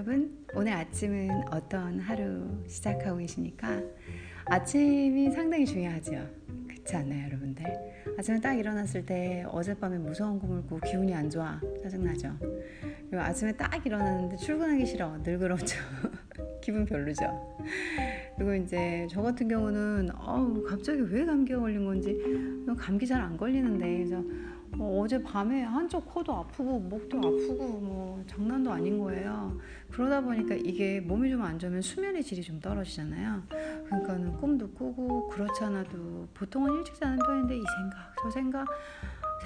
여러분, 오늘 아침은 어떤 하루 시작하고 계십니까? 아침이 상당히 중요하죠. 그렇지 않나요, 여러분들? 아침에 딱 일어났을 때 어젯밤에 무서운 꿈을 꾸고 기분이 안 좋아. 짜증나죠? 그리고 아침에 딱 일어났는데 출근하기 싫어. 늙으러죠. 기분 별로죠. 그리고 이제 저 같은 경우는 어우, 갑자기 왜 감기가 걸린 건지 감기 잘 안 걸리는데 그래서 어, 어제 밤에 한쪽 코도 아프고 목도 아프고 뭐 장난도 아닌 거예요. 그러다 보니까 이게 몸이 좀 안 좋으면 수면의 질이 좀 떨어지잖아요. 그러니까는 꿈도 꾸고 그렇지 않아도 보통은 일찍 자는 편인데 이 생각 저 생각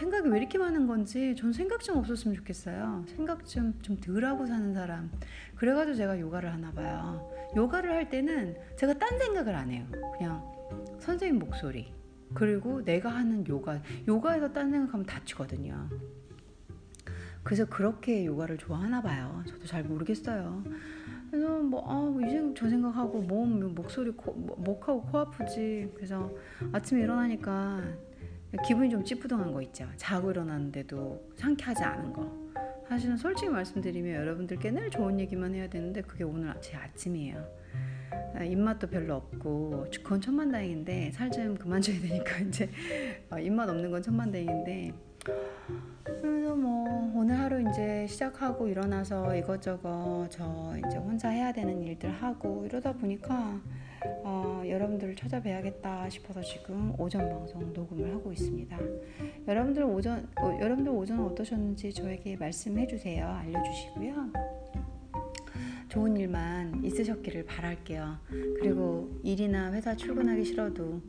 생각이 왜 이렇게 많은 건지 전 생각 좀 없었으면 좋겠어요. 생각 좀 좀 덜 하고 사는 사람. 그래가지고 제가 요가를 하나 봐요. 요가를 할 때는 제가 딴 생각을 안 해요. 그냥 선생님 목소리. 그리고 내가 하는 요가, 요가에서 딴 생각하면 다치거든요. 그래서 그렇게 요가를 좋아하나 봐요. 저도 잘 모르겠어요. 그래서 뭐, 아, 뭐이 생각, 저 생각하고 몸, 목소리, 코, 뭐, 목하고 코 아프지. 그래서 아침에 일어나니까 기분이 좀 찌뿌둥한 거 있죠. 자고 일어났는데도 상쾌하지 않은 거. 사실은 솔직히 말씀드리면 여러분들께 늘 좋은 얘기만 해야 되는데 그게 오늘 제 아침이에요. 아, 입맛도 별로 없고 그건 천만다행인데 살 좀 그만 쪄야 되니까 이제 어, 입맛 없는 건 천만다행인데 그래서 뭐 오늘 하루 이제 시작하고 일어나서 이것저것 저 이제 혼자 해야 되는 일들 하고 이러다 보니까 어, 여러분들을 찾아뵈야겠다 싶어서 지금 오전 방송 녹음을 하고 있습니다. 여러분들 오전 어, 여러분들 오전은 어떠셨는지 저에게 말씀해 주세요. 알려 주시고요. 좋은 일만 있으셨기를 바랄게요. 그리고 일이나 회사 출근하기 싫어도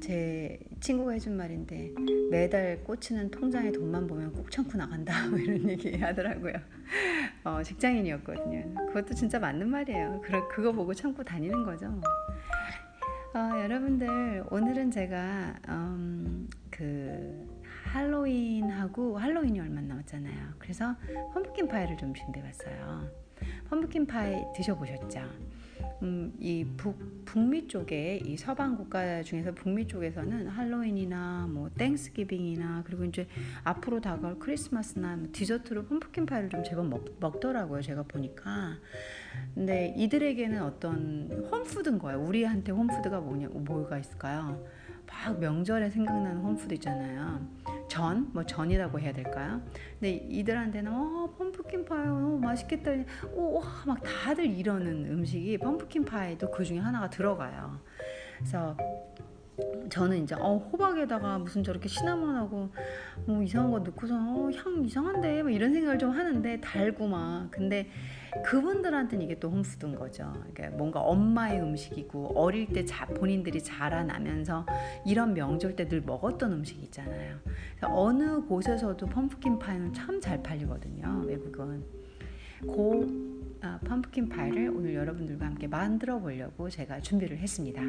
제 친구가 해준 말인데 매달 꽂히는 통장에 돈만 보면 꼭 참고 나간다 뭐 이런 얘기 하더라고요. 어, 직장인이었거든요. 그것도 진짜 맞는 말이에요. 그, 그거 보고 참고 다니는 거죠. 어, 여러분들 오늘은 제가 음, 그 할로윈하고 할로윈이 얼마 남았잖아요. 그래서 펌프킨 파이를 좀 준비해봤어요. pumpkin 파이 드셔보셨죠? 음, 이 북, 북미 쪽에 이 서방 국가 중에서 북미 쪽에서는 할로윈이나 뭐 Thanksgiving이나 그리고 이제 앞으로 다가올 크리스마스나 뭐 디저트로 pumpkin 파이를 좀 제법 먹, 먹더라고요. 제가 보니까. 근데 이들에게는 어떤 home food인 거예요. 우리한테 home food가 뭐냐, 뭐가 있을까요? 막 명절에 생각나는 home food 있잖아요. 전, 뭐 전이라고 해야 될까요? 근데 이들한테는 어 pumpkin 파이 너무 맛있겠다. 오, 와, 막 다들 이러는 음식이 pumpkin 파이도 그 중에 하나가 들어가요. 그래서 저는 이제 어, 호박에다가 무슨 저렇게 시나몬하고 뭐 이상한 거 넣고서 어, 향 이상한데 뭐 이런 생각을 좀 하는데 달고 막 근데 그분들한테는 이게 또 home food인 거죠. 그러니까 뭔가 엄마의 음식이고 어릴 때 자, 본인들이 자라나면서 이런 명절 때 늘 먹었던 음식이 있잖아요. 어느 곳에서도 pumpkin 파이는 참 잘 팔리거든요. 외국은. 고 아, pumpkin 파이를 오늘 여러분들과 함께 만들어 보려고 제가 준비를 했습니다.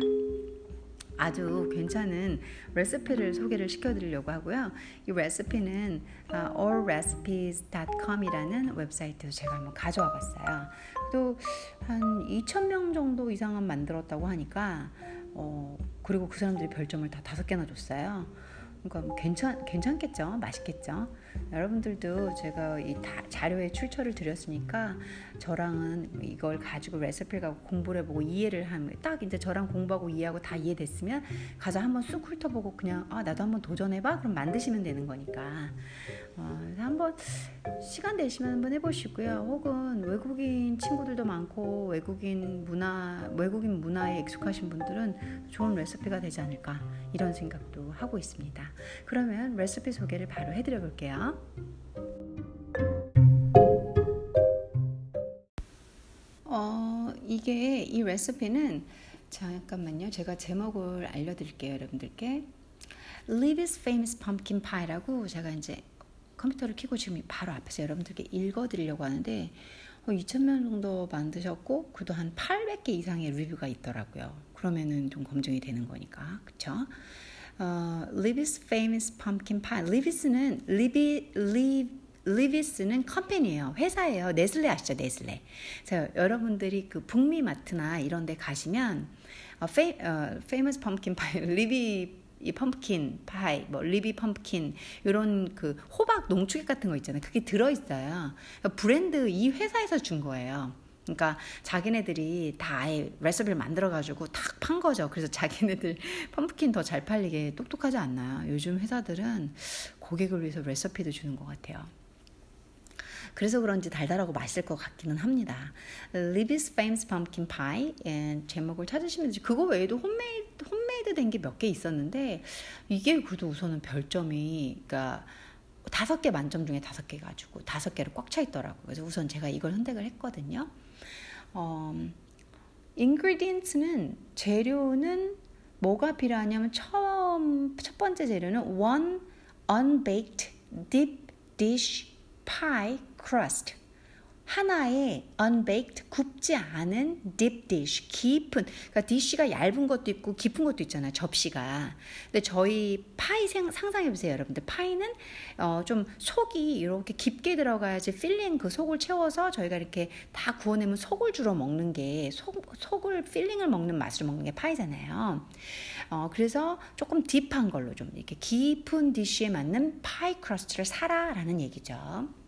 아주 괜찮은 레시피를 소개를 시켜드리려고 하고요. 이 레시피는 uh, allrecipes.com이라는 웹사이트에서 제가 한번 가져와 봤어요. 또 한 2,000명 정도 이상은 만들었다고 하니까 어, 그리고 그 사람들이 별점을 다 다섯 개나 줬어요. 그러니까 뭐 괜찮 괜찮겠죠, 맛있겠죠. 여러분들도 제가 이 자료에 출처를 드렸으니까 저랑은 이걸 가지고 레시피를 갖고 공부를 해보고 이해를 하면 딱 이제 저랑 공부하고 이해하고 다 이해됐으면 가서 한번 쑥 훑어보고 그냥 아 나도 한번 도전해봐 그럼 만드시면 되는 거니까 어, 한번 시간 되시면 한번 해보시고요. 혹은 외국인 친구들도 많고 외국인 문화 외국인 문화에 익숙하신 분들은 좋은 레시피가 되지 않을까 이런 생각도 하고 있습니다. 그러면 레시피 소개를 바로 해드려 볼게요. 어, 이게 이 레시피는 잠깐만요. 제가 제목을 알려드릴게요, 여러분들께. Libby's Famous Pumpkin Pie라고 제가 이제 컴퓨터를 켜고 지금 바로 앞에서 여러분들께 읽어드리려고 하는데 어, 2,000명 정도 만드셨고 그도 한 800개 이상의 리뷰가 있더라고요. 그러면은 좀 검증이 되는 거니까, 그쵸? 어, Libby's Famous Pumpkin Pie. Libby 리 Libby's는 company예요. 회사예요. 네슬레 아시죠? 네슬레. 그래서 여러분들이 그 북미 마트나 이런 데 가시면 어, 페, 어, Famous Pumpkin Pie Libby 이 pumpkin 파이, 뭐 Libby pumpkin 이런 그 호박 농축액 같은 거 있잖아요. 그게 들어 있어요. 그러니까 브랜드 이 회사에서 준 거예요. 그러니까 자기네들이 다 아예 레시피를 만들어가지고 탁 판 거죠. 그래서 자기네들 pumpkin 더 잘 팔리게 똑똑하지 않나요? 요즘 회사들은 고객을 위해서 레시피도 주는 것 같아요. 그래서 그런지 달달하고 맛있을 것 같기는 합니다. Libby's Famous Pumpkin Pie 제목을 찾으시면 되죠. 그거 외에도 homemade, homemade 된 게 몇 개 있었는데 이게 그래도 우선은 별점이 그러니까 다섯 개 만점 중에 다섯 개 가지고 다섯 개로 꽉차 있더라고요. 그래서 우선 제가 이걸 선택을 했거든요. 어, ingredients는 재료는 뭐가 필요하냐면 처음 첫 번째 재료는 one unbaked deep dish pie crust. 하나의 unbaked 굽지 않은 deep dish 깊은. 그러니까 dish가 얇은 것도 있고 깊은 것도 있잖아요 접시가. 근데 저희 파이 상상해 보세요 여러분들. 파이는 어, 좀 속이 이렇게 깊게 들어가야지 filling 그 속을 채워서 저희가 이렇게 다 구워내면 속을 주로 먹는 게 속, 속을 filling을 먹는 맛으로 먹는 게 파이잖아요. 어, 그래서 조금 deep한 걸로 좀 이렇게 깊은 dish에 맞는 파이 crust를 사라라는 얘기죠.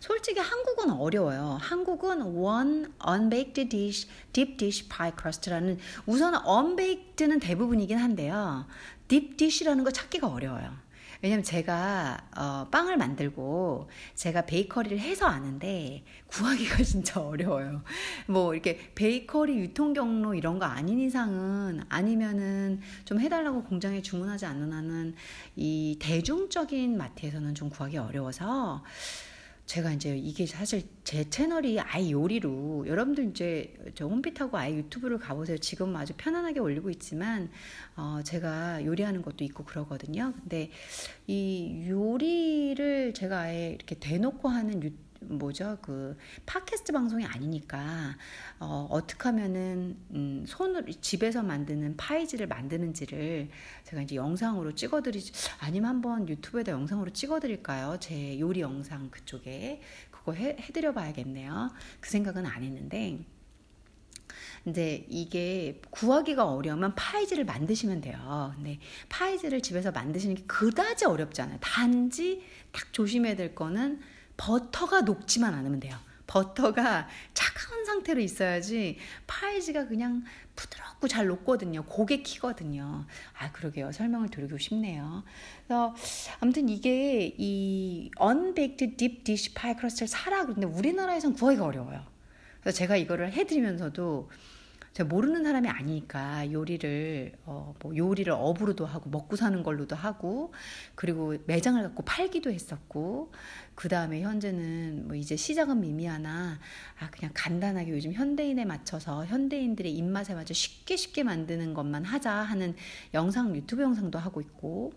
솔직히 한국은 어려워요. 한국은 one unbaked dish, deep dish pie crust라는 우선 unbaked는 대부분이긴 한데요. deep dish라는 거 찾기가 어려워요. 왜냐면 제가 어, 빵을 만들고 제가 베이커리를 해서 아는데 구하기가 진짜 어려워요. 뭐 이렇게 베이커리 유통 경로 이런 거 아닌 이상은 아니면은 좀 해달라고 공장에 주문하지 않는 한은 이 대중적인 마트에서는 좀 구하기 어려워서 제가 이제 이게 사실 제 채널이 아예 요리로 여러분들 이제 저 홈핏하고 아예 유튜브를 가보세요. 지금 아주 편안하게 올리고 있지만 어 제가 요리하는 것도 있고 그러거든요. 근데 이 요리를 제가 아예 이렇게 대놓고 하는 유, 뭐죠 그 팟캐스트 방송이 아니니까 어, 어떻게 하면은 음, 손으로 집에서 만드는 파이지를 만드는지를 제가 이제 영상으로 찍어드리지 아니면 한번 유튜브에다 영상으로 찍어드릴까요? 제 요리 영상 그쪽에 그거 해, 해드려 봐야겠네요. 그 생각은 안 했는데. 이제 이게 구하기가 어려우면 파이지를 만드시면 돼요. 근데 파이지를 집에서 만드시는 게 그다지 어렵지 않아요. 단지 딱 조심해야 될 거는 버터가 녹지만 않으면 돼요. 버터가 차가운 상태로 있어야지 파이지가 그냥 부드럽고 잘 녹거든요. 고개 키거든요. 아, 그러게요. 설명을 드리고 싶네요. 그래서 아무튼 이게 이 unbaked deep dish pie crust를 사라 그런데 우리나라에선 구하기가 어려워요. 그래서 제가 이거를 해드리면서도 제가 모르는 사람이 아니니까 요리를 어, 뭐 요리를 업으로도 하고 먹고 사는 걸로도 하고 그리고 매장을 갖고 팔기도 했었고 그 다음에 현재는 뭐 이제 시작은 미미하나 아 그냥 간단하게 요즘 현대인에 맞춰서 현대인들의 입맛에 맞춰 쉽게 쉽게 만드는 것만 하자 하는 영상 유튜브 영상도 하고 있고.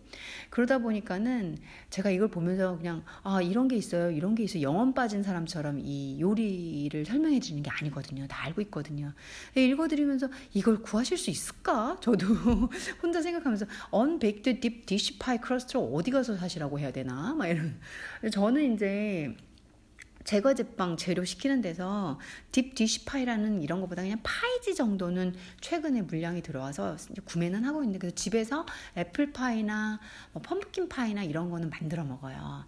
그러다 보니까는 제가 이걸 보면서 그냥 아 이런 게 있어요 이런 게 있어요 영원 빠진 사람처럼 이 요리를 설명해 주는 게 아니거든요. 다 알고 있거든요. 읽어드리면서 이걸 구하실 수 있을까? 저도 혼자 생각하면서 unbaked deep dish pie crust를 어디 가서 사시라고 해야 되나? 막 이런. 저는 이제 제거 제빵 재료 시키는 데서 deep dish pie라는 이런 것보다 그냥 파이지 정도는 최근에 물량이 들어와서 구매는 하고 있는데 그래서 집에서 애플 파이나 뭐 pumpkin 파이나 이런 거는 만들어 먹어요.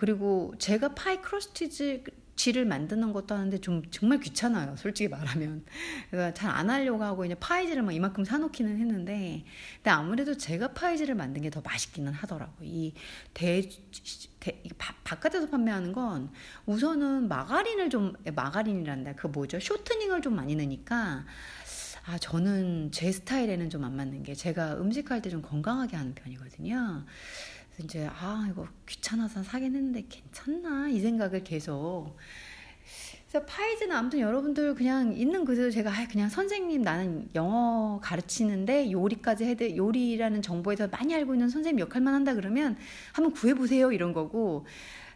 그리고 제가 파이 crust 지를 만드는 것도 하는데 좀 정말 귀찮아요. 솔직히 말하면. 그래서 잘안 하려고 하고 그냥 파이지를 막 이만큼 사놓기는 했는데, 근데 아무래도 제가 파이지를 만든 게 더 맛있기는 하더라고. 이 대, 대 바, 바깥에서 판매하는 건 우선은 마가린을 좀 마가린이란다. 그 뭐죠? 쇼트닝을 좀 많이 넣으니까. 아, 저는 제 스타일에는 좀 안 맞는 게 제가 음식할 때 좀 건강하게 하는 편이거든요. 이제 아 이거 귀찮아서 사긴 했는데 괜찮나 이 생각을 계속 그래서 파이즈는 아무튼 여러분들 그냥 있는 그대로 제가 아 그냥 선생님 나는 영어 가르치는데 요리까지 해드 요리라는 정보에서 많이 알고 있는 선생님 역할만 한다 그러면 한번 구해 보세요 이런 거고.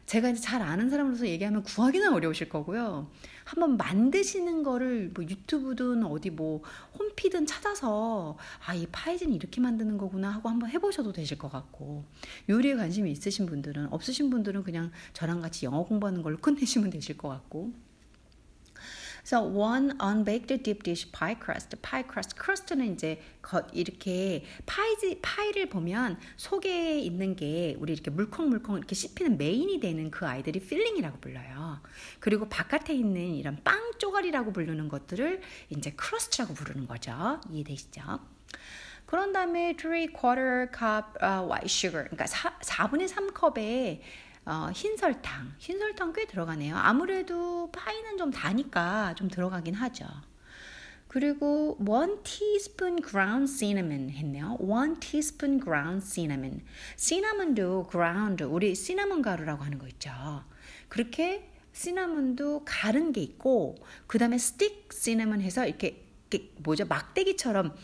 제가 이제 잘 아는 사람으로서 얘기하면 구하기는 어려우실 거고요. 한번 만드시는 거를 뭐 유튜브든 어디 뭐 홈피든 찾아서 아, 이 파이지는 이렇게 만드는 거구나 하고 한번 해보셔도 되실 것 같고. 요리에 관심이 있으신 분들은 없으신 분들은 그냥 저랑 같이 영어 공부하는 걸로 끝내시면 되실 것 같고 So one unbaked deep dish pie crust. pie crust. crust는 이제 겉 이렇게 파이 파이를 보면 속에 있는 게 우리 이렇게 물컹물컹 이렇게 씹히는 메인이 되는 그 아이들이 filling이라고 불러요. 그리고 바깥에 있는 이런 빵 쪼가리라고 부르는 것들을 이제 crust라고 부르는 거죠. 이해되시죠? 그런 다음에 3 quarter cup uh, white sugar. 그러니까 4, 4분의 3컵에 어, 흰 설탕. 흰 설탕 꽤 들어가네요. 아무래도 파이는 좀 다니까 좀 들어가긴 하죠. 그리고 1 teaspoon ground cinnamon 했네요. 1 teaspoon ground cinnamon. 시나몬도 ground, 우리 시나몬 가루라고 하는 거 있죠. 그렇게 시나몬도 가른 게 있고, 그 다음에 스틱 시나몬 해서 이렇게, 이렇게 뭐죠? 막대기처럼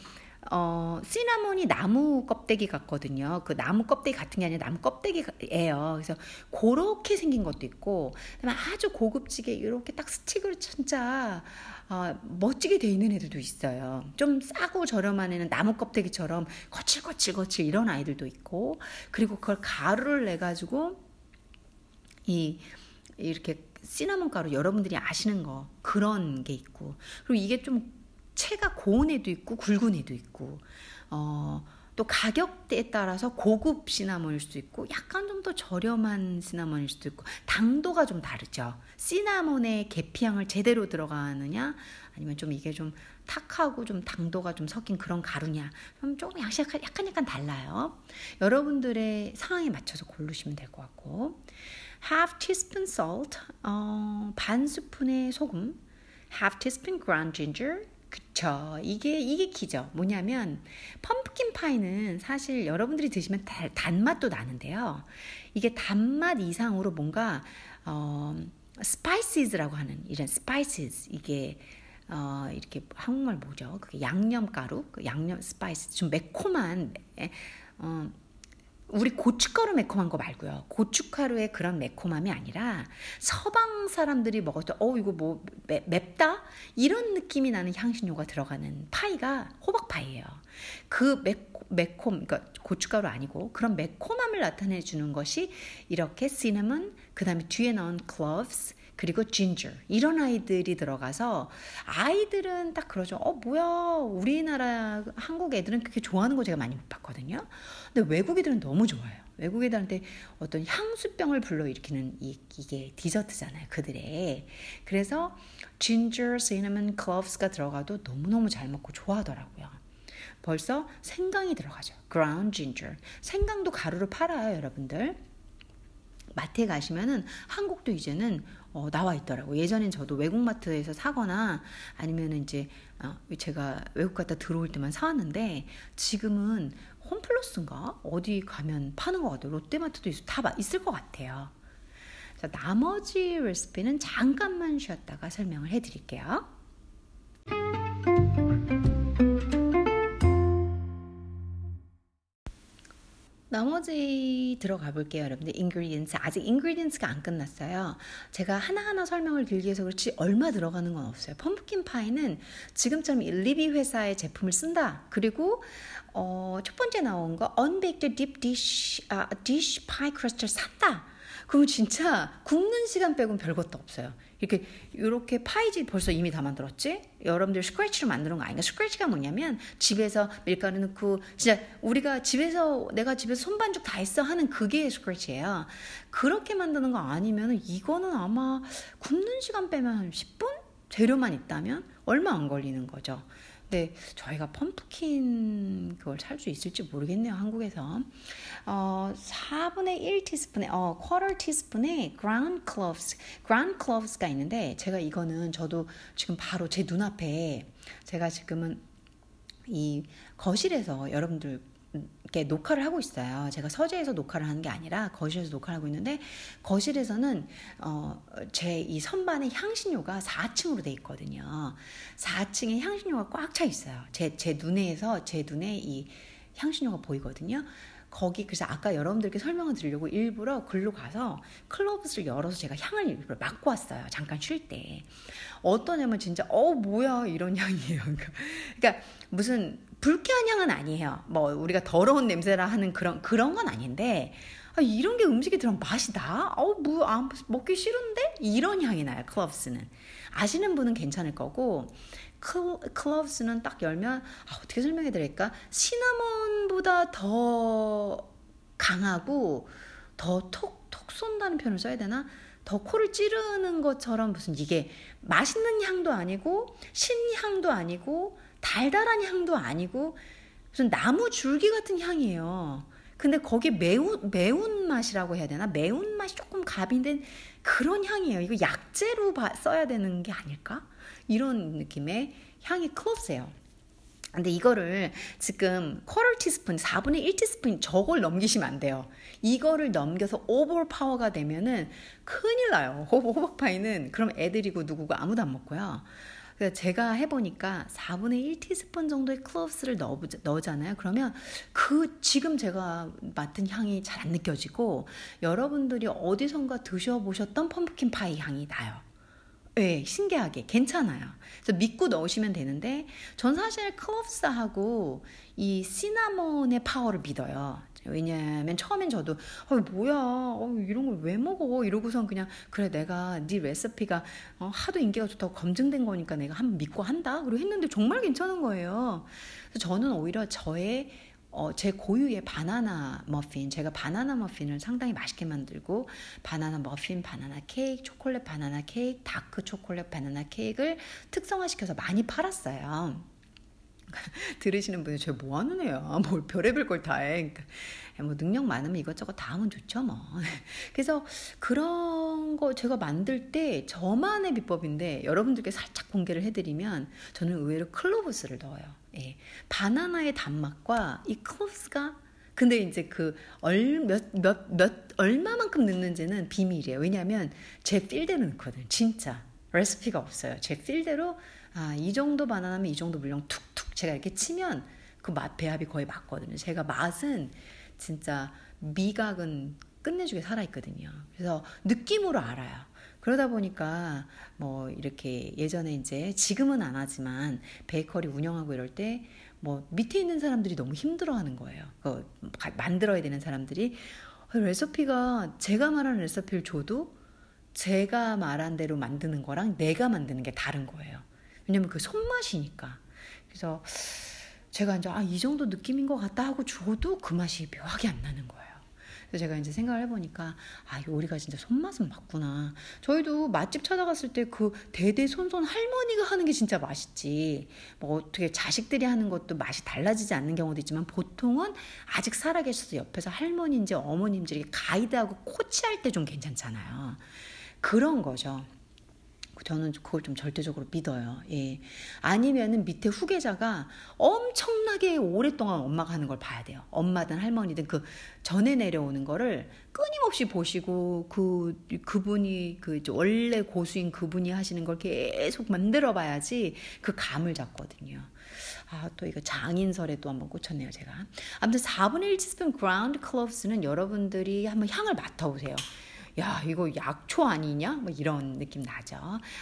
어, 시나몬이 나무 껍데기 같거든요. 그 나무 껍데기 같은 게 아니라 나무 껍데기예요. 그래서 그렇게 생긴 것도 있고, 그다음에 아주 고급지게 이렇게 딱 스틱으로 진짜 어, 멋지게 돼 있는 애들도 있어요. 좀 싸고 저렴한 애는 나무 껍데기처럼 거칠거칠 거칠 이런 아이들도 있고, 그리고 그걸 가루를 내 가지고 이 이렇게 시나몬 가루 여러분들이 아시는 거 그런 게 있고 그리고 이게 좀 체가 고운 애도 있고 굵은 애도 있고 어, 또 가격대에 따라서 고급 시나몬일 수도 있고 약간 좀 더 저렴한 시나몬일 수도 있고 당도가 좀 다르죠. 시나몬의 계피향을 제대로 들어가느냐 아니면 좀 이게 좀 탁하고 좀 당도가 좀 섞인 그런 가루냐 그럼 조금 약간 약간 약간 달라요. 여러분들의 상황에 맞춰서 고르시면 될 것 같고 half teaspoon salt 어, 반 스푼의 소금 half teaspoon ground ginger 그쵸. 이게, 이게 key죠. 뭐냐면, pumpkin 파이는 사실 여러분들이 드시면 달, 단맛도 나는데요. 이게 단맛 이상으로 뭔가, 어, spices라고 하는 이런 spices. 이게, 어, 이렇게 한국말 뭐죠? 그게 양념가루? 그 양념 spice. 좀 매콤한, 어, 우리 고춧가루 매콤한 거 말고요. 고춧가루의 그런 매콤함이 아니라 서방 사람들이 먹을 때, 어, 이거 뭐 매, 맵다? 이런 느낌이 나는 향신료가 들어가는 파이가 호박파이예요. 그 매, 매콤, 그러니까 고춧가루 아니고 그런 매콤함을 나타내 주는 것이 이렇게 시나몬, 그 다음에 뒤에 나온 cloves, 그리고 ginger 이런 아이들이 들어가서 아이들은 딱 그러죠. 어 뭐야 우리나라 한국 애들은 그렇게 좋아하는 거 제가 많이 못 봤거든요. 근데 외국 애들은 너무 좋아요. 외국 애들한테 어떤 향수병을 불러일으키는 이, 이게 디저트잖아요. 그들의. 그래서 ginger, cinnamon, cloves가 들어가도 너무너무 잘 먹고 좋아하더라고요. 벌써 생강이 들어가죠. ground ginger. 생강도 가루로 팔아요, 여러분들. 마트에 가시면은 한국도 이제는 어, 나와 있더라고. 예전엔 저도 외국 마트에서 사거나 아니면 이제 어, 제가 외국 갔다 들어올 때만 사왔는데 지금은 홈플러스인가 어디 가면 파는 것 같아요. 롯데마트도 있, 다 있을 것 같아요. 자, 나머지 레시피는 잠깐만 쉬었다가 설명을 해드릴게요. 나머지 들어가 볼게요, 여러분들. ingredients. 아직 ingredients가 안 끝났어요. 제가 하나하나 설명을 길게 해서 그렇지 얼마 들어가는 건 없어요. pumpkin 파이는 지금처럼 리비 회사의 제품을 쓴다. 그리고 어, 첫 번째 나온 거 unbaked deep dish 아, dish pie crust를 샀다. 그러면 진짜 굽는 시간 빼곤 별것도 없어요. 이렇게 이렇게 파이지 벌써 이미 다 만들었지? 여러분들 scratch로 만드는 거 아닌가? scratch가 뭐냐면 집에서 밀가루 넣고 진짜 우리가 집에서 내가 집에서 손반죽 다 했어 하는 그게 scratch예요. 그렇게 만드는 거 아니면 이거는 아마 굽는 시간 빼면 한 10분 재료만 있다면 얼마 안 걸리는 거죠. 근데 저희가 펌프킨 그걸 살 수 있을지 모르겠네요 한국에서. 어, 4분의 1 티스푼에 어, quarter 티스푼에 ground cloves ground cloves가 있는데 제가 이거는 저도 지금 바로 제 눈앞에 제가 지금은 이 거실에서 여러분들 이렇게 녹화를 하고 있어요. 제가 서재에서 녹화를 하는 게 아니라 거실에서 녹화를 하고 있는데 거실에서는 어, 제 이 선반에 향신료가 4층으로 돼 있거든요. 4층에 향신료가 꽉 차 있어요. 제, 제 눈에서 제 눈에 이 향신료가 보이거든요. 거기 그래서 아까 여러분들께 설명을 드리려고 일부러 글로 가서 클로브스를 열어서 제가 향을 일부러 맡고 왔어요. 잠깐 쉴 때. 어떤 애면 진짜 어 뭐야 이런 향이에요. 그러니까 무슨 불쾌한 향은 아니에요. 뭐 우리가 더러운 냄새라 하는 그런 그런 건 아닌데 아, 이런 게 음식에 들어가면 맛이 나? 어, 뭐, 아, 먹기 싫은데? 이런 향이 나요, 클럽스는. 아시는 분은 괜찮을 거고, 클, 클럽스는 딱 열면, 아, 어떻게 설명해 드릴까? 시나몬보다 더 강하고, 더 톡, 톡 쏜다는 표현을 써야 되나? 더 코를 찌르는 것처럼 무슨 이게 맛있는 향도 아니고, 신향도 아니고, 달달한 향도 아니고, 무슨 나무 줄기 같은 향이에요. 근데 거기 매운 매운 맛이라고 해야 되나? 매운 맛이 조금 가빈된 그런 향이에요. 이거 약재로 바, 써야 되는 게 아닐까? 이런 느낌의 향이 클럽스예요. 근데 이거를 지금 쿼터 티스푼, 4분의 1 티스푼 저걸 넘기시면 안 돼요. 이거를 넘겨서 오버 파워가 되면은 큰일 나요. 호박파이는 그럼 애들이고 누구고 아무도 안 먹고요. 그래서 제가 해보니까 4분의 1 티스푼 정도의 cloves를 넣어, 넣잖아요. 그러면 그 지금 제가 맡은 향이 잘 안 느껴지고 여러분들이 어디선가 드셔보셨던 pumpkin 파이 향이 나요. 네, 신기하게 괜찮아요. 그래서 믿고 넣으시면 되는데 전 사실 cloves하고 이 시나몬의 파워를 믿어요. 왜냐면 처음엔 저도 어, 뭐야 어, 이런 걸 왜 먹어 이러고선 그냥 그래 내가 네 레시피가 어, 하도 인기가 좋다고 검증된 거니까 내가 한번 믿고 한다 그리고 했는데 정말 괜찮은 거예요. 그래서 저는 오히려 저의 어, 제 고유의 바나나 머핀, 제가 바나나 머핀을 상당히 맛있게 만들고, 바나나 머핀, 바나나 케이크, 초콜릿 바나나 케이크, 다크 초콜릿 바나나 케이크를 특성화시켜서 많이 팔았어요. 들으시는 분이 쟤 뭐 하는 애야? 뭘 별의별 걸 다 해. 그러니까 뭐 능력 많으면 이것저것 다 하면 좋죠, 뭐. 그래서 그런 거 제가 만들 때 저만의 비법인데 여러분들께 살짝 공개를 해드리면 저는 의외로 클로브스를 넣어요. 예. 바나나의 단맛과 이 클로브스가 근데 이제 그 얼 몇 몇 몇 얼마만큼 넣는지는 비밀이에요. 왜냐하면 제 필대로 넣거든. 진짜 레시피가 없어요. 제 필대로 아, 이 정도 바나나면 이 정도 물량 툭툭 제가 이렇게 치면 그 맛 배합이 거의 맞거든요. 제가 맛은 진짜 미각은 끝내주게 살아있거든요. 그래서 느낌으로 알아요. 그러다 보니까 뭐 이렇게 예전에 이제 지금은 안 하지만 베이커리 운영하고 이럴 때 뭐 밑에 있는 사람들이 너무 힘들어하는 거예요. 그 만들어야 되는 사람들이 레시피가 제가 말하는 레시피를 줘도 제가 말한 대로 만드는 거랑 내가 만드는 게 다른 거예요. 왜냐면 그 손맛이니까. 그래서 제가 이제 아, 이 정도 느낌인 것 같다 하고 줘도 그 맛이 묘하게 안 나는 거예요. 그래서 제가 이제 생각을 해보니까 아 요리가 진짜 손맛은 맞구나. 저희도 맛집 찾아갔을 때 그 대대 손손 할머니가 하는 게 진짜 맛있지. 뭐 어떻게 자식들이 하는 것도 맛이 달라지지 않는 경우도 있지만 보통은 아직 살아계셔서 옆에서 할머니인지 어머님들이 가이드하고 코치할 때 좀 괜찮잖아요. 그런 거죠. 저는 그걸 좀 절대적으로 믿어요. 예. 아니면은 밑에 후계자가 엄청나게 오랫동안 엄마가 하는 걸 봐야 돼요. 엄마든 할머니든 그 전에 내려오는 거를 끊임없이 보시고 그 그분이 그 원래 고수인 그분이 하시는 걸 계속 만들어 봐야지 그 감을 잡거든요. 아, 또 이거 장인설에 또 한번 꽂혔네요, 제가. 아무튼 4분의 1 티스푼 그라운드 클로브스는 여러분들이 한번 향을 맡아보세요. 야 이거 약초 아니냐? 뭐 이런 느낌 나죠.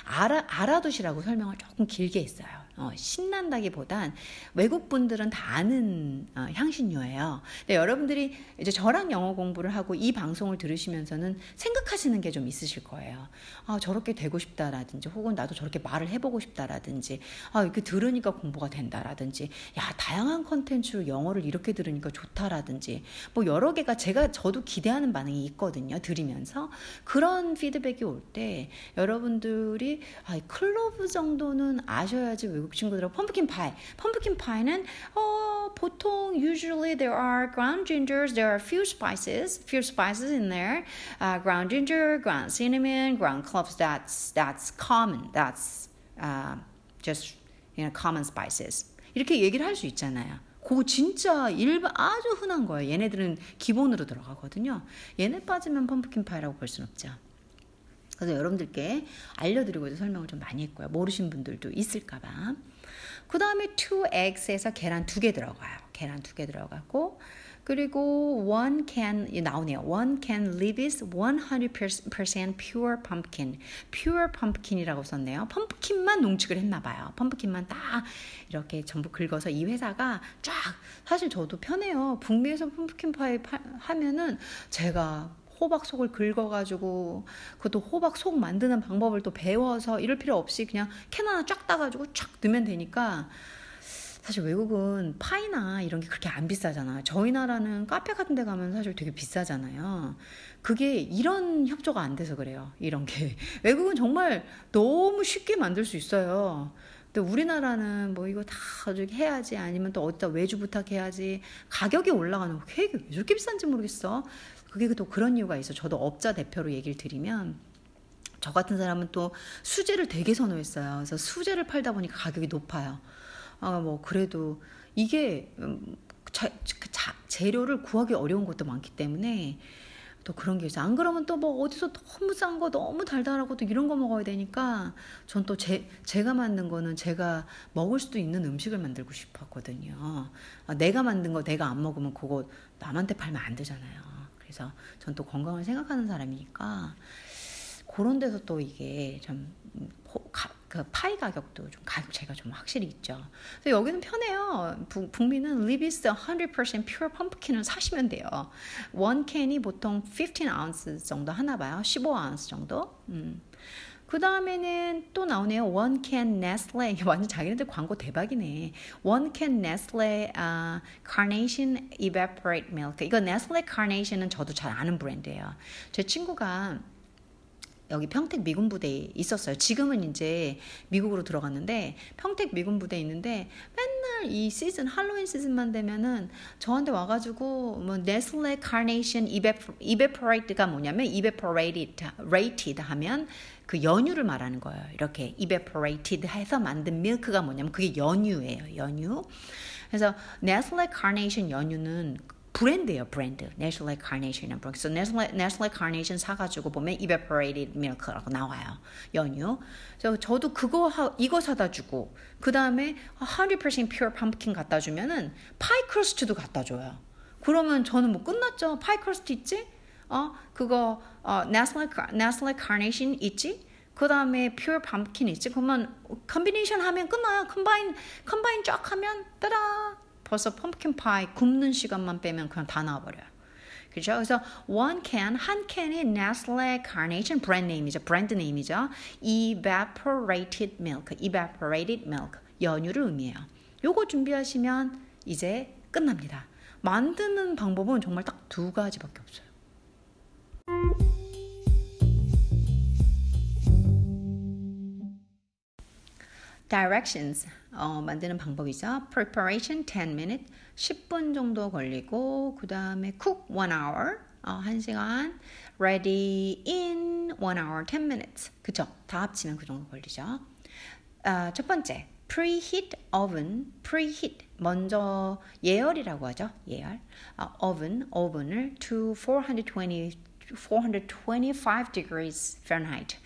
알아 알아두시라고 설명을 조금 길게 했어요 어, 신난다기보단 외국 분들은 다 아는 어, 향신료예요. 근데 여러분들이 이제 저랑 영어 공부를 하고 이 방송을 들으시면서는 생각하시는 게 좀 있으실 거예요. 아, 저렇게 되고 싶다라든지, 혹은 나도 저렇게 말을 해보고 싶다라든지, 아, 이렇게 들으니까 공부가 된다라든지, 야, 다양한 컨텐츠로 영어를 이렇게 들으니까 좋다라든지, 뭐 여러 개가 제가 저도 기대하는 반응이 있거든요. 들으면서 그런 피드백이 올 때 여러분들이 아, 클로브 정도는 아셔야지 외국 외국 친구들은 펌프킨 파이. 펌프킨 파이는 어, 보통 usually there are ground gingers, there are few spices, few spices in there. Uh, ground ginger, ground cinnamon, ground cloves. That's that's common. That's uh, just you know common spices. 이렇게 얘기를 할 수 있잖아요. 그거 진짜 일반 아주 흔한 거예요. 얘네들은 기본으로 들어가거든요. 얘네 빠지면 pumpkin 파이라고 볼 수는 없죠. 그래서 여러분들께 알려드리고 설명을 좀 많이 했고요. 모르신 분들도 있을까봐. 그 다음에 two eggs에서 계란 두 개 들어가요. 계란 두 개 들어가고 그리고 one can 나오네요. one can Libby's 100% pure pumpkin. pure pumpkin이라고 썼네요. pumpkin만 농축을 했나 봐요. pumpkin만 딱 이렇게 전부 긁어서 이 회사가 쫙 사실 저도 편해요. 북미에서 pumpkin 파이 파, 하면은 제가 호박 속을 긁어가지고 그것도 호박 속 만드는 방법을 또 배워서 이럴 필요 없이 그냥 캔 하나 쫙 따가지고 쫙 넣으면 되니까 사실 외국은 파이나 이런 게 그렇게 안 비싸잖아요. 저희 나라는 카페 같은 데 가면 사실 되게 비싸잖아요. 그게 이런 협조가 안 돼서 그래요. 이런 게. 외국은 정말 너무 쉽게 만들 수 있어요. 근데 우리나라는 뭐 이거 다 해야지 아니면 또 어디다 외주 부탁해야지 가격이 올라가는 거왜 저렇게 비싼지 모르겠어. 그게 또 그런 이유가 있어. 저도 업자 대표로 얘기를 드리면 저 같은 사람은 또 수제를 되게 선호했어요. 그래서 수제를 팔다 보니까 가격이 높아요. 아, 뭐 그래도 이게 음, 자, 자, 재료를 구하기 어려운 것도 많기 때문에 또 그런 게 있어요. 안 그러면 또 뭐 어디서 너무 싼 거, 너무 달달하고 또 이런 거 먹어야 되니까 전 또 제, 제가 만든 거는 제가 먹을 수도 있는 음식을 만들고 싶었거든요. 아, 내가 만든 거 내가 안 먹으면 그거 남한테 팔면 안 되잖아요. 그래서 전 또 건강을 생각하는 사람이니까 그런 데서 또 이게 좀그 파이 가격도 좀 가격 제가 좀 확실히 있죠. 그래서 여기는 편해요. 부, 북미는 Libis 100% pure pumpkin을 사시면 돼요. 원 캔이 보통 15 ounce 정도 하나 봐요. 15 ounce 정도. 음. 그 다음에는 또 나오네요. 원캔 네슬레 완전 자기네들 광고 대박이네. 원캔 네슬레 아, Carnation Evaporate Milk. 이거 네슬레 Carnation은 저도 잘 아는 브랜드예요. 제 친구가 여기 평택 미군 부대에 있었어요. 지금은 이제 미국으로 들어갔는데 평택 미군 부대에 있는데 맨날 이 시즌 할로윈 시즌만 되면은 저한테 와가지고 뭐 네슬레 카네이션 evaporate가 뭐냐면 evaporated rated 하면 그 연유를 말하는 거예요. 이렇게 evaporated 해서 만든 밀크가 뭐냐면 그게 연유예요. 연유. 그래서 네슬레 카네이션 연유는 브랜드예요, 브랜드. Nestle Carnation이라는 브랜드. 그래서 Nestle, Nestle Carnation 사가지고 보면 evaporated milk라고 나와요. 연유. 그래서 저도 그거 하, 이거 사다 주고 그 다음에 100% pure pumpkin 갖다 주면은 파이 crust도 갖다 줘요. 그러면 저는 뭐 끝났죠. 파이 crust 있지? 어 그거 어 Nestle Nestle Carnation 있지? 그 다음에 pure pumpkin 있지? 그러면 combination 하면 끝나요. combine combine 쫙 하면 따란 벌써 pumpkin 파이 굽는 시간만 빼면 그냥 다 나와버려요. 그죠? 그래서 one can 한 캔이 Nestle Carnation brand name이죠. brand name이죠. Evaporated milk, evaporated milk 연유를 의미해요. 요거 준비하시면 이제 끝납니다. 만드는 방법은 정말 딱 두 가지밖에 없어요. Directions 어, 만드는 방법이죠. preparation 10 minutes 10분 정도 걸리고 그 다음에 cook 1 hour 어, 1시간 ready in 1 hour 10 minutes 그쵸? 다 합치면 그 정도 걸리죠. 어, 첫 번째 preheat oven preheat 먼저 예열이라고 하죠. 예열 어, oven 오븐을 to 420 425 degrees Fahrenheit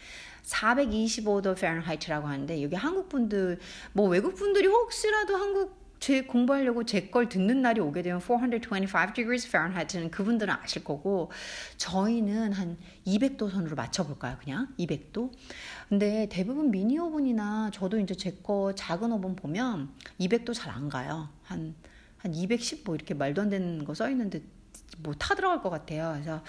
425도 Fahrenheit라고 하는데 여기 한국 분들 뭐 외국 분들이 혹시라도 한국 제 공부하려고 제 걸 듣는 날이 오게 되면 425 degrees Fahrenheit는 그분들은 아실 거고 저희는 한 200도 선으로 맞춰볼까요? 그냥 200도. 근데 대부분 미니 오븐이나 저도 이제 제 거 작은 오븐 보면 200도 잘 안 가요. 한 한 210 뭐 이렇게 말도 안 되는 거 써 있는데 뭐 타 들어갈 것 같아요. 그래서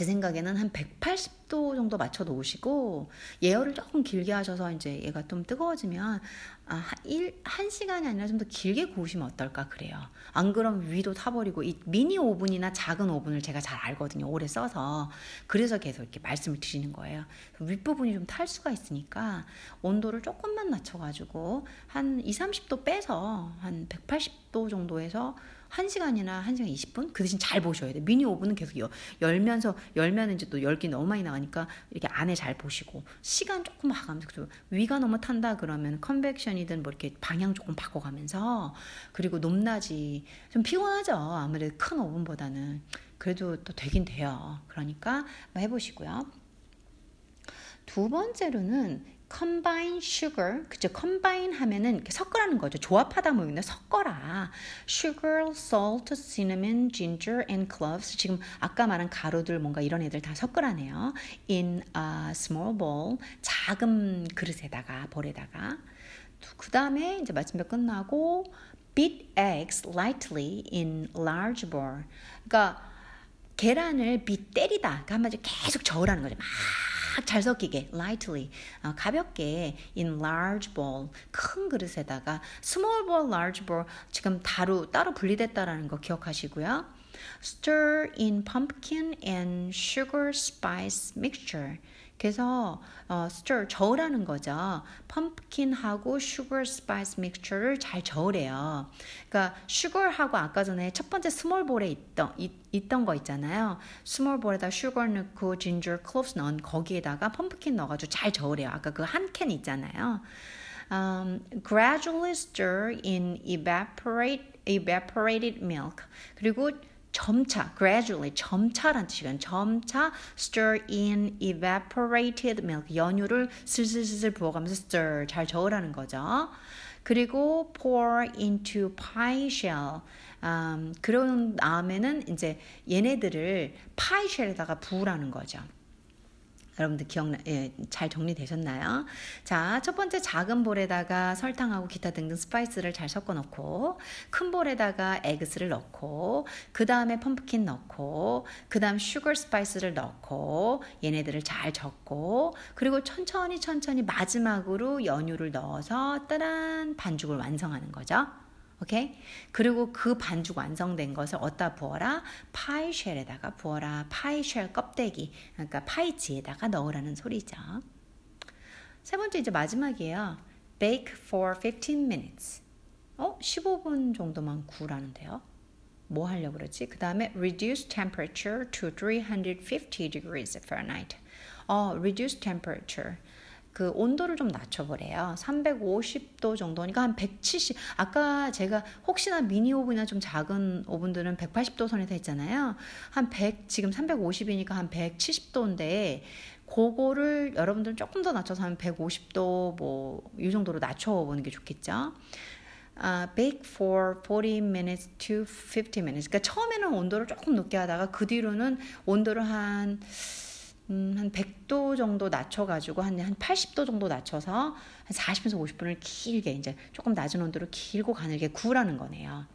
제 생각에는 한 180도 정도 맞춰 놓으시고 예열을 조금 길게 하셔서 이제 얘가 좀 뜨거워지면 아, 1, 1시간이 아니라 좀 더 길게 구우시면 어떨까 그래요. 안 그러면 위도 타버리고 이 미니 오븐이나 작은 오븐을 제가 잘 알거든요. 오래 써서. 그래서 계속 이렇게 말씀을 드리는 거예요. 윗부분이 좀 탈 수가 있으니까 온도를 조금만 낮춰가지고 한 2, 30도 빼서 한 180도 정도 해서 1시간이나 1시간 20분? 그 대신 잘 보셔야 돼요. 미니 오븐은 계속 여, 열면서, 열면 이제 또 열기 너무 많이 나가니까 이렇게 안에 잘 보시고, 시간 조금 봐가면서, 위가 너무 탄다 그러면 컨벡션이든 뭐 이렇게 방향 조금 바꿔가면서, 그리고 높낮이 좀 피곤하죠. 아무래도 큰 오븐보다는. 그래도 또 되긴 돼요. 그러니까 해보시고요. 두 번째로는 combine sugar, 그죠? combine 하면은 섞으라는 거죠. 조합하다 뭐 있나 섞어라. sugar, salt, cinnamon, ginger, and cloves. 지금 아까 말한 가루들 뭔가 이런 애들 다 섞으라네요. in a small bowl, 작은 그릇에다가 볼에다가. 그 다음에 이제 마침표 끝나고 beat eggs lightly in large bowl. 그러니까 계란을 비 때리다. 그러니까 한마디로 계속 저으라는 거죠. 막 잘 섞이게 lightly 어, 가볍게 in large bowl 큰 그릇에다가 small bowl, large bowl 지금 따로 따로 분리됐다라는 거 기억하시고요. Stir in pumpkin and sugar spice mixture. 그래서 어, stir 저으라는 거죠. pumpkin하고 sugar spice mixture를 잘 저으래요. 그러니까 sugar하고 아까 전에 첫 번째 small bowl에 있던 있, 있던 거 있잖아요. small bowl에다 sugar 넣고 ginger, cloves 넣은 거기에다가 pumpkin 넣어가지고 잘 저으래요. 아까 그 한 캔 있잖아요. Um, gradually stir in evaporate evaporated milk. 그리고 점차, gradually, 점차란 뜻이거든요. 점차 stir in evaporated milk. 연유를 슬슬슬슬 부어가면서 stir, 잘 저으라는 거죠. 그리고 pour into pie shell. 음, 그런 다음에는 이제 얘네들을 파이 shell에다가 부으라는 거죠. 여러분들 기억나, 예, 잘 정리되셨나요? 자, 첫 번째 작은 bowl에다가 설탕하고 기타 등등 spice를 잘 섞어 놓고, 큰 bowl에다가 eggs를 넣고, 그 다음에 pumpkin 넣고, 그 다음 sugar spice를 넣고, 얘네들을 잘 젓고, 그리고 천천히 천천히 마지막으로 연유를 넣어서 따란 반죽을 완성하는 거죠. 오케이? 그리고 그 반죽 완성된 것을 어디다 부어라? 파이쉘에다가 부어라. 파이쉘 껍데기, 그러니까 파이지에다가 넣으라는 소리죠. 세 번째 이제 마지막이에요. Bake for 15 minutes. 어? 15분 정도만 구우라는데요. 뭐 하려고 그러지? 그 다음에 reduce temperature to 350 degrees Fahrenheit. 어, reduce temperature. 그 온도를 좀 낮춰보래요. 350도 정도니까 한 170. 아까 제가 혹시나 미니 오븐이나 좀 작은 오븐들은 180도 선에서 했잖아요. 한 100, 지금 350이니까 한 170도인데, 그거를 여러분들은 조금 더 낮춰서 한 150도 뭐 이 정도로 낮춰보는 게 좋겠죠. uh, bake for 40 minutes to 50 minutes. 그러니까 처음에는 온도를 조금 높게 하다가 그 뒤로는 온도를 한 음, 한 100도 정도 낮춰가지고 한, 한 80도 정도 낮춰서 한 40에서 50분을 길게 이제 조금 낮은 온도로 길고 가늘게 구우라는 거네요.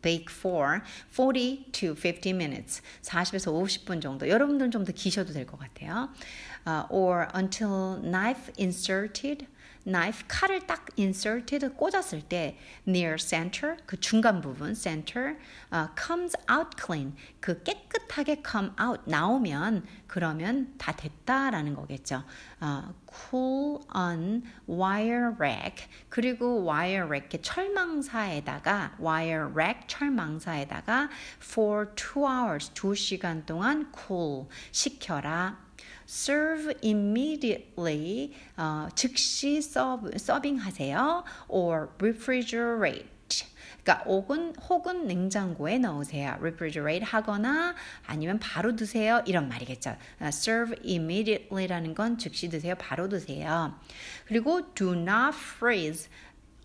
bake for 40 to 50 minutes. 40에서 50분 정도. 여러분들은 좀 더 기셔도 될 것 같아요. Uh, or until knife inserted knife 칼을 딱 inserted 꽂았을 때 near center 그 중간 부분 center uh, comes out clean 그 깨끗하게 come out 나오면 그러면 다 됐다라는 거겠죠. Uh, cool on wire rack 그리고 wire rack 철망사에다가 wire rack 철망사에다가 for two hours 두 시간 동안 cool 식혀라. Serve immediately 어, 즉시 서브, 서빙하세요 or refrigerate 그러니까 혹은 혹은 냉장고에 넣으세요. refrigerate 하거나 아니면 바로 드세요. 이런 말이겠죠. serve immediately라는 건 즉시 드세요. 바로 드세요. 그리고 do not freeze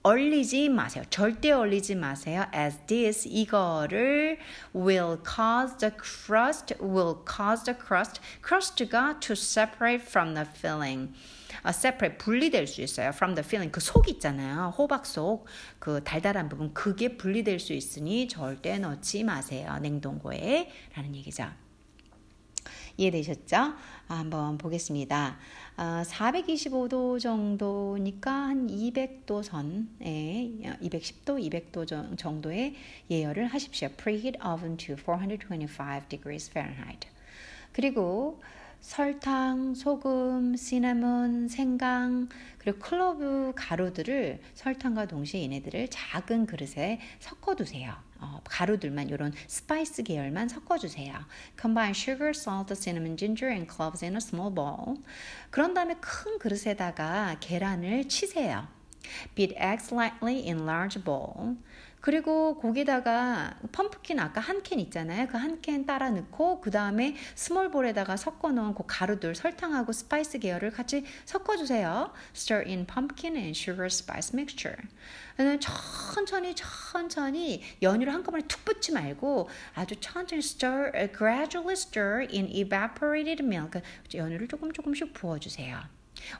얼리지 마세요. 절대 얼리지 마세요. As this 이거를 will cause the crust will cause the crust crust가 to separate from the filling. 아, separate 분리될 수 있어요. From the filling 그 속 있잖아요. 호박 속 그 달달한 부분 그게 분리될 수 있으니 절대 넣지 마세요. 냉동고에 라는 얘기죠. 이해되셨죠? 아, 한번 보겠습니다. 아, 425도 정도니까 한 200도 선에 210도, 200도 정도의 예열을 하십시오. Preheat oven to 425 degrees Fahrenheit. 그리고 설탕, 소금, 시나몬, 생강, 그리고 clove 가루들을 설탕과 동시에 얘네들을 작은 그릇에 섞어 두세요. 어, 가루들만 이런 spice 계열만 섞어주세요. Combine sugar, salt, cinnamon, ginger, and cloves in a small bowl. 그런 다음에 큰 그릇에다가 계란을 치세요. Beat eggs lightly in large bowl. 그리고 거기다가 pumpkin 아까 한 캔 있잖아요. 그 한 캔 따라 넣고 그 다음에 small bowl에다가 섞어 놓은 그 가루들 설탕하고 spice 계열을 같이 섞어 주세요. Stir in pumpkin and sugar spice mixture. 천천히 천천히 연유를 한꺼번에 툭 붓지 말고 아주 천천히 stir, gradually stir in evaporated milk. 연유를 조금 조금씩 부어주세요.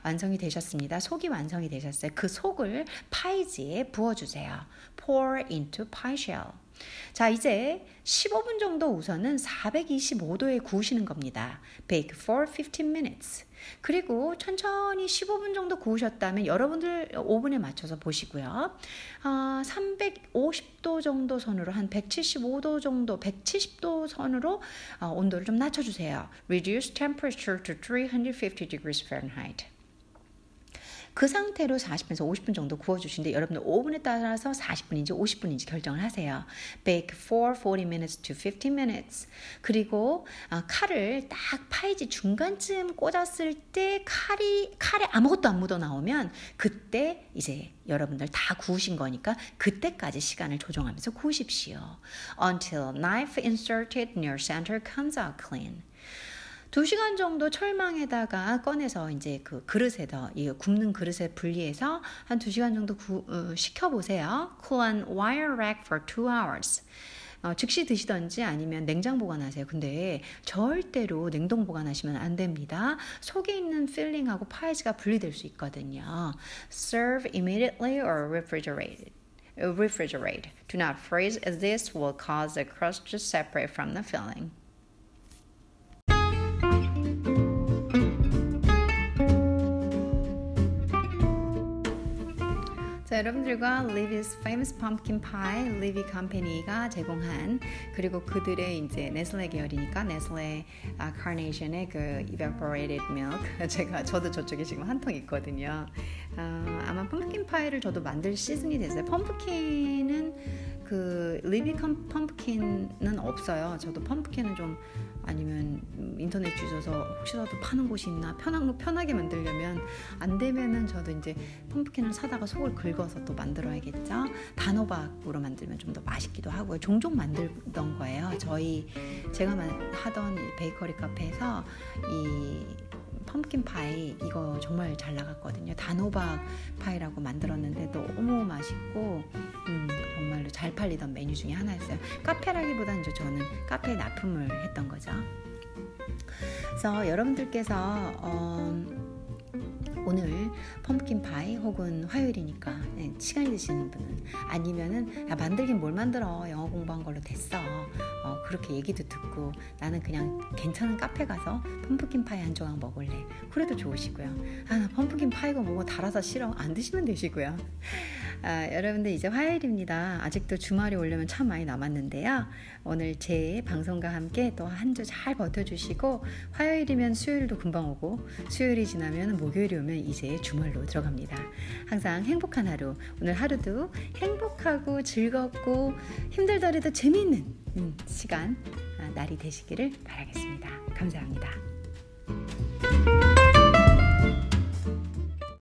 완성이 되셨습니다. 속이 완성이 되셨어요. 그 속을 파이지에 부어주세요. Pour into pie shell. 자, 이제 15분 정도 우선은 425도에 구우시는 겁니다. Bake for 15 minutes. 그리고 천천히 15분 정도 구우셨다면 여러분들 오븐에 맞춰서 보시고요. 아, 350도 정도 선으로 한 175도 정도, 170도 선으로 아, 온도를 좀 낮춰주세요. Reduce temperature to 350 degrees Fahrenheit. 그 상태로 40분에서 50분 정도 구워주시는데 여러분들 오븐에 따라서 40분인지 50분인지 결정을 하세요. Bake for 40 minutes to 50 minutes. 그리고 아, 칼을 딱 파이지 중간쯤 꽂았을 때 칼이 칼에 아무것도 안 묻어 나오면 그때 이제 여러분들 다 구우신 거니까 그때까지 시간을 조정하면서 구우십시오. Until knife inserted near center comes out clean. 2시간 정도 철망에다가 꺼내서 이제 그 그릇에다 이 굽는 그릇에 분리해서 한 2시간 정도 구, 어, 식혀 보세요. Cool on wire rack for 2 hours. 어, 즉시 드시던지 아니면 냉장 보관하세요. 근데 절대로 냉동 보관하시면 안 됩니다. 속에 있는 필링하고 파이즈가 분리될 수 있거든요. Serve immediately or refrigerate. Refrigerate. Do not freeze as this will cause the crust to separate from the filling. 자, 여러분들과 Livy's Famous Pumpkin Pie, Livy Company가 제공한 그리고 그들의 이제 네슬레 계열이니까 네슬레 아, 카네이션의 그 Evaporated Milk 제가 저도 저쪽에 지금 한 통 있거든요. 아, 아마 pumpkin 파이를 저도 만들 시즌이 됐어요. pumpkin은 그 Libby pumpkin은 없어요. 저도 pumpkin은 좀 아니면 인터넷 뒤져서 혹시라도 파는 곳이 있나 편한 편하게 만들려면 안 되면은 저도 이제 pumpkin을 사다가 속을 긁어서 또 만들어야겠죠. 단호박으로 만들면 좀 더 맛있기도 하고요. 종종 만들던 거예요. 저희 제가 하던 베이커리 카페에서 이 펌킨 파이 이거 정말 잘 나갔거든요. 단호박 파이라고 만들었는데 너무 맛있고 음, 정말로 잘 팔리던 메뉴 중에 하나였어요. 카페라기보다는 이제 저는 카페에 납품을 했던 거죠. 그래서 여러분들께서 어, 오늘 펌킨 파이 혹은 화요일이니까 네, 시간이 되시는 분은 아니면은 야, 만들긴 뭘 만들어 영어 공부한 걸로 됐어 어, 그렇게 얘기도 듣고 나는 그냥 괜찮은 카페 가서 pumpkin 파이 한 조각 먹을래 그래도 좋으시고요 아 pumpkin 파이가 뭐고 달아서 싫어 안 드시면 되시고요 아, 여러분들 이제 화요일입니다. 아직도 주말이 오려면 참 많이 남았는데요. 오늘 제 방송과 함께 또 한 주 잘 버텨주시고 화요일이면 수요일도 금방 오고 수요일이 지나면 목요일이 오면 이제 주말로 들어갑니다. 항상 행복한 하루 오늘 하루도 행복하고 즐겁고 힘들더라도 재미있는 음, 시간 아, 날이 되시기를 바라겠습니다. 감사합니다.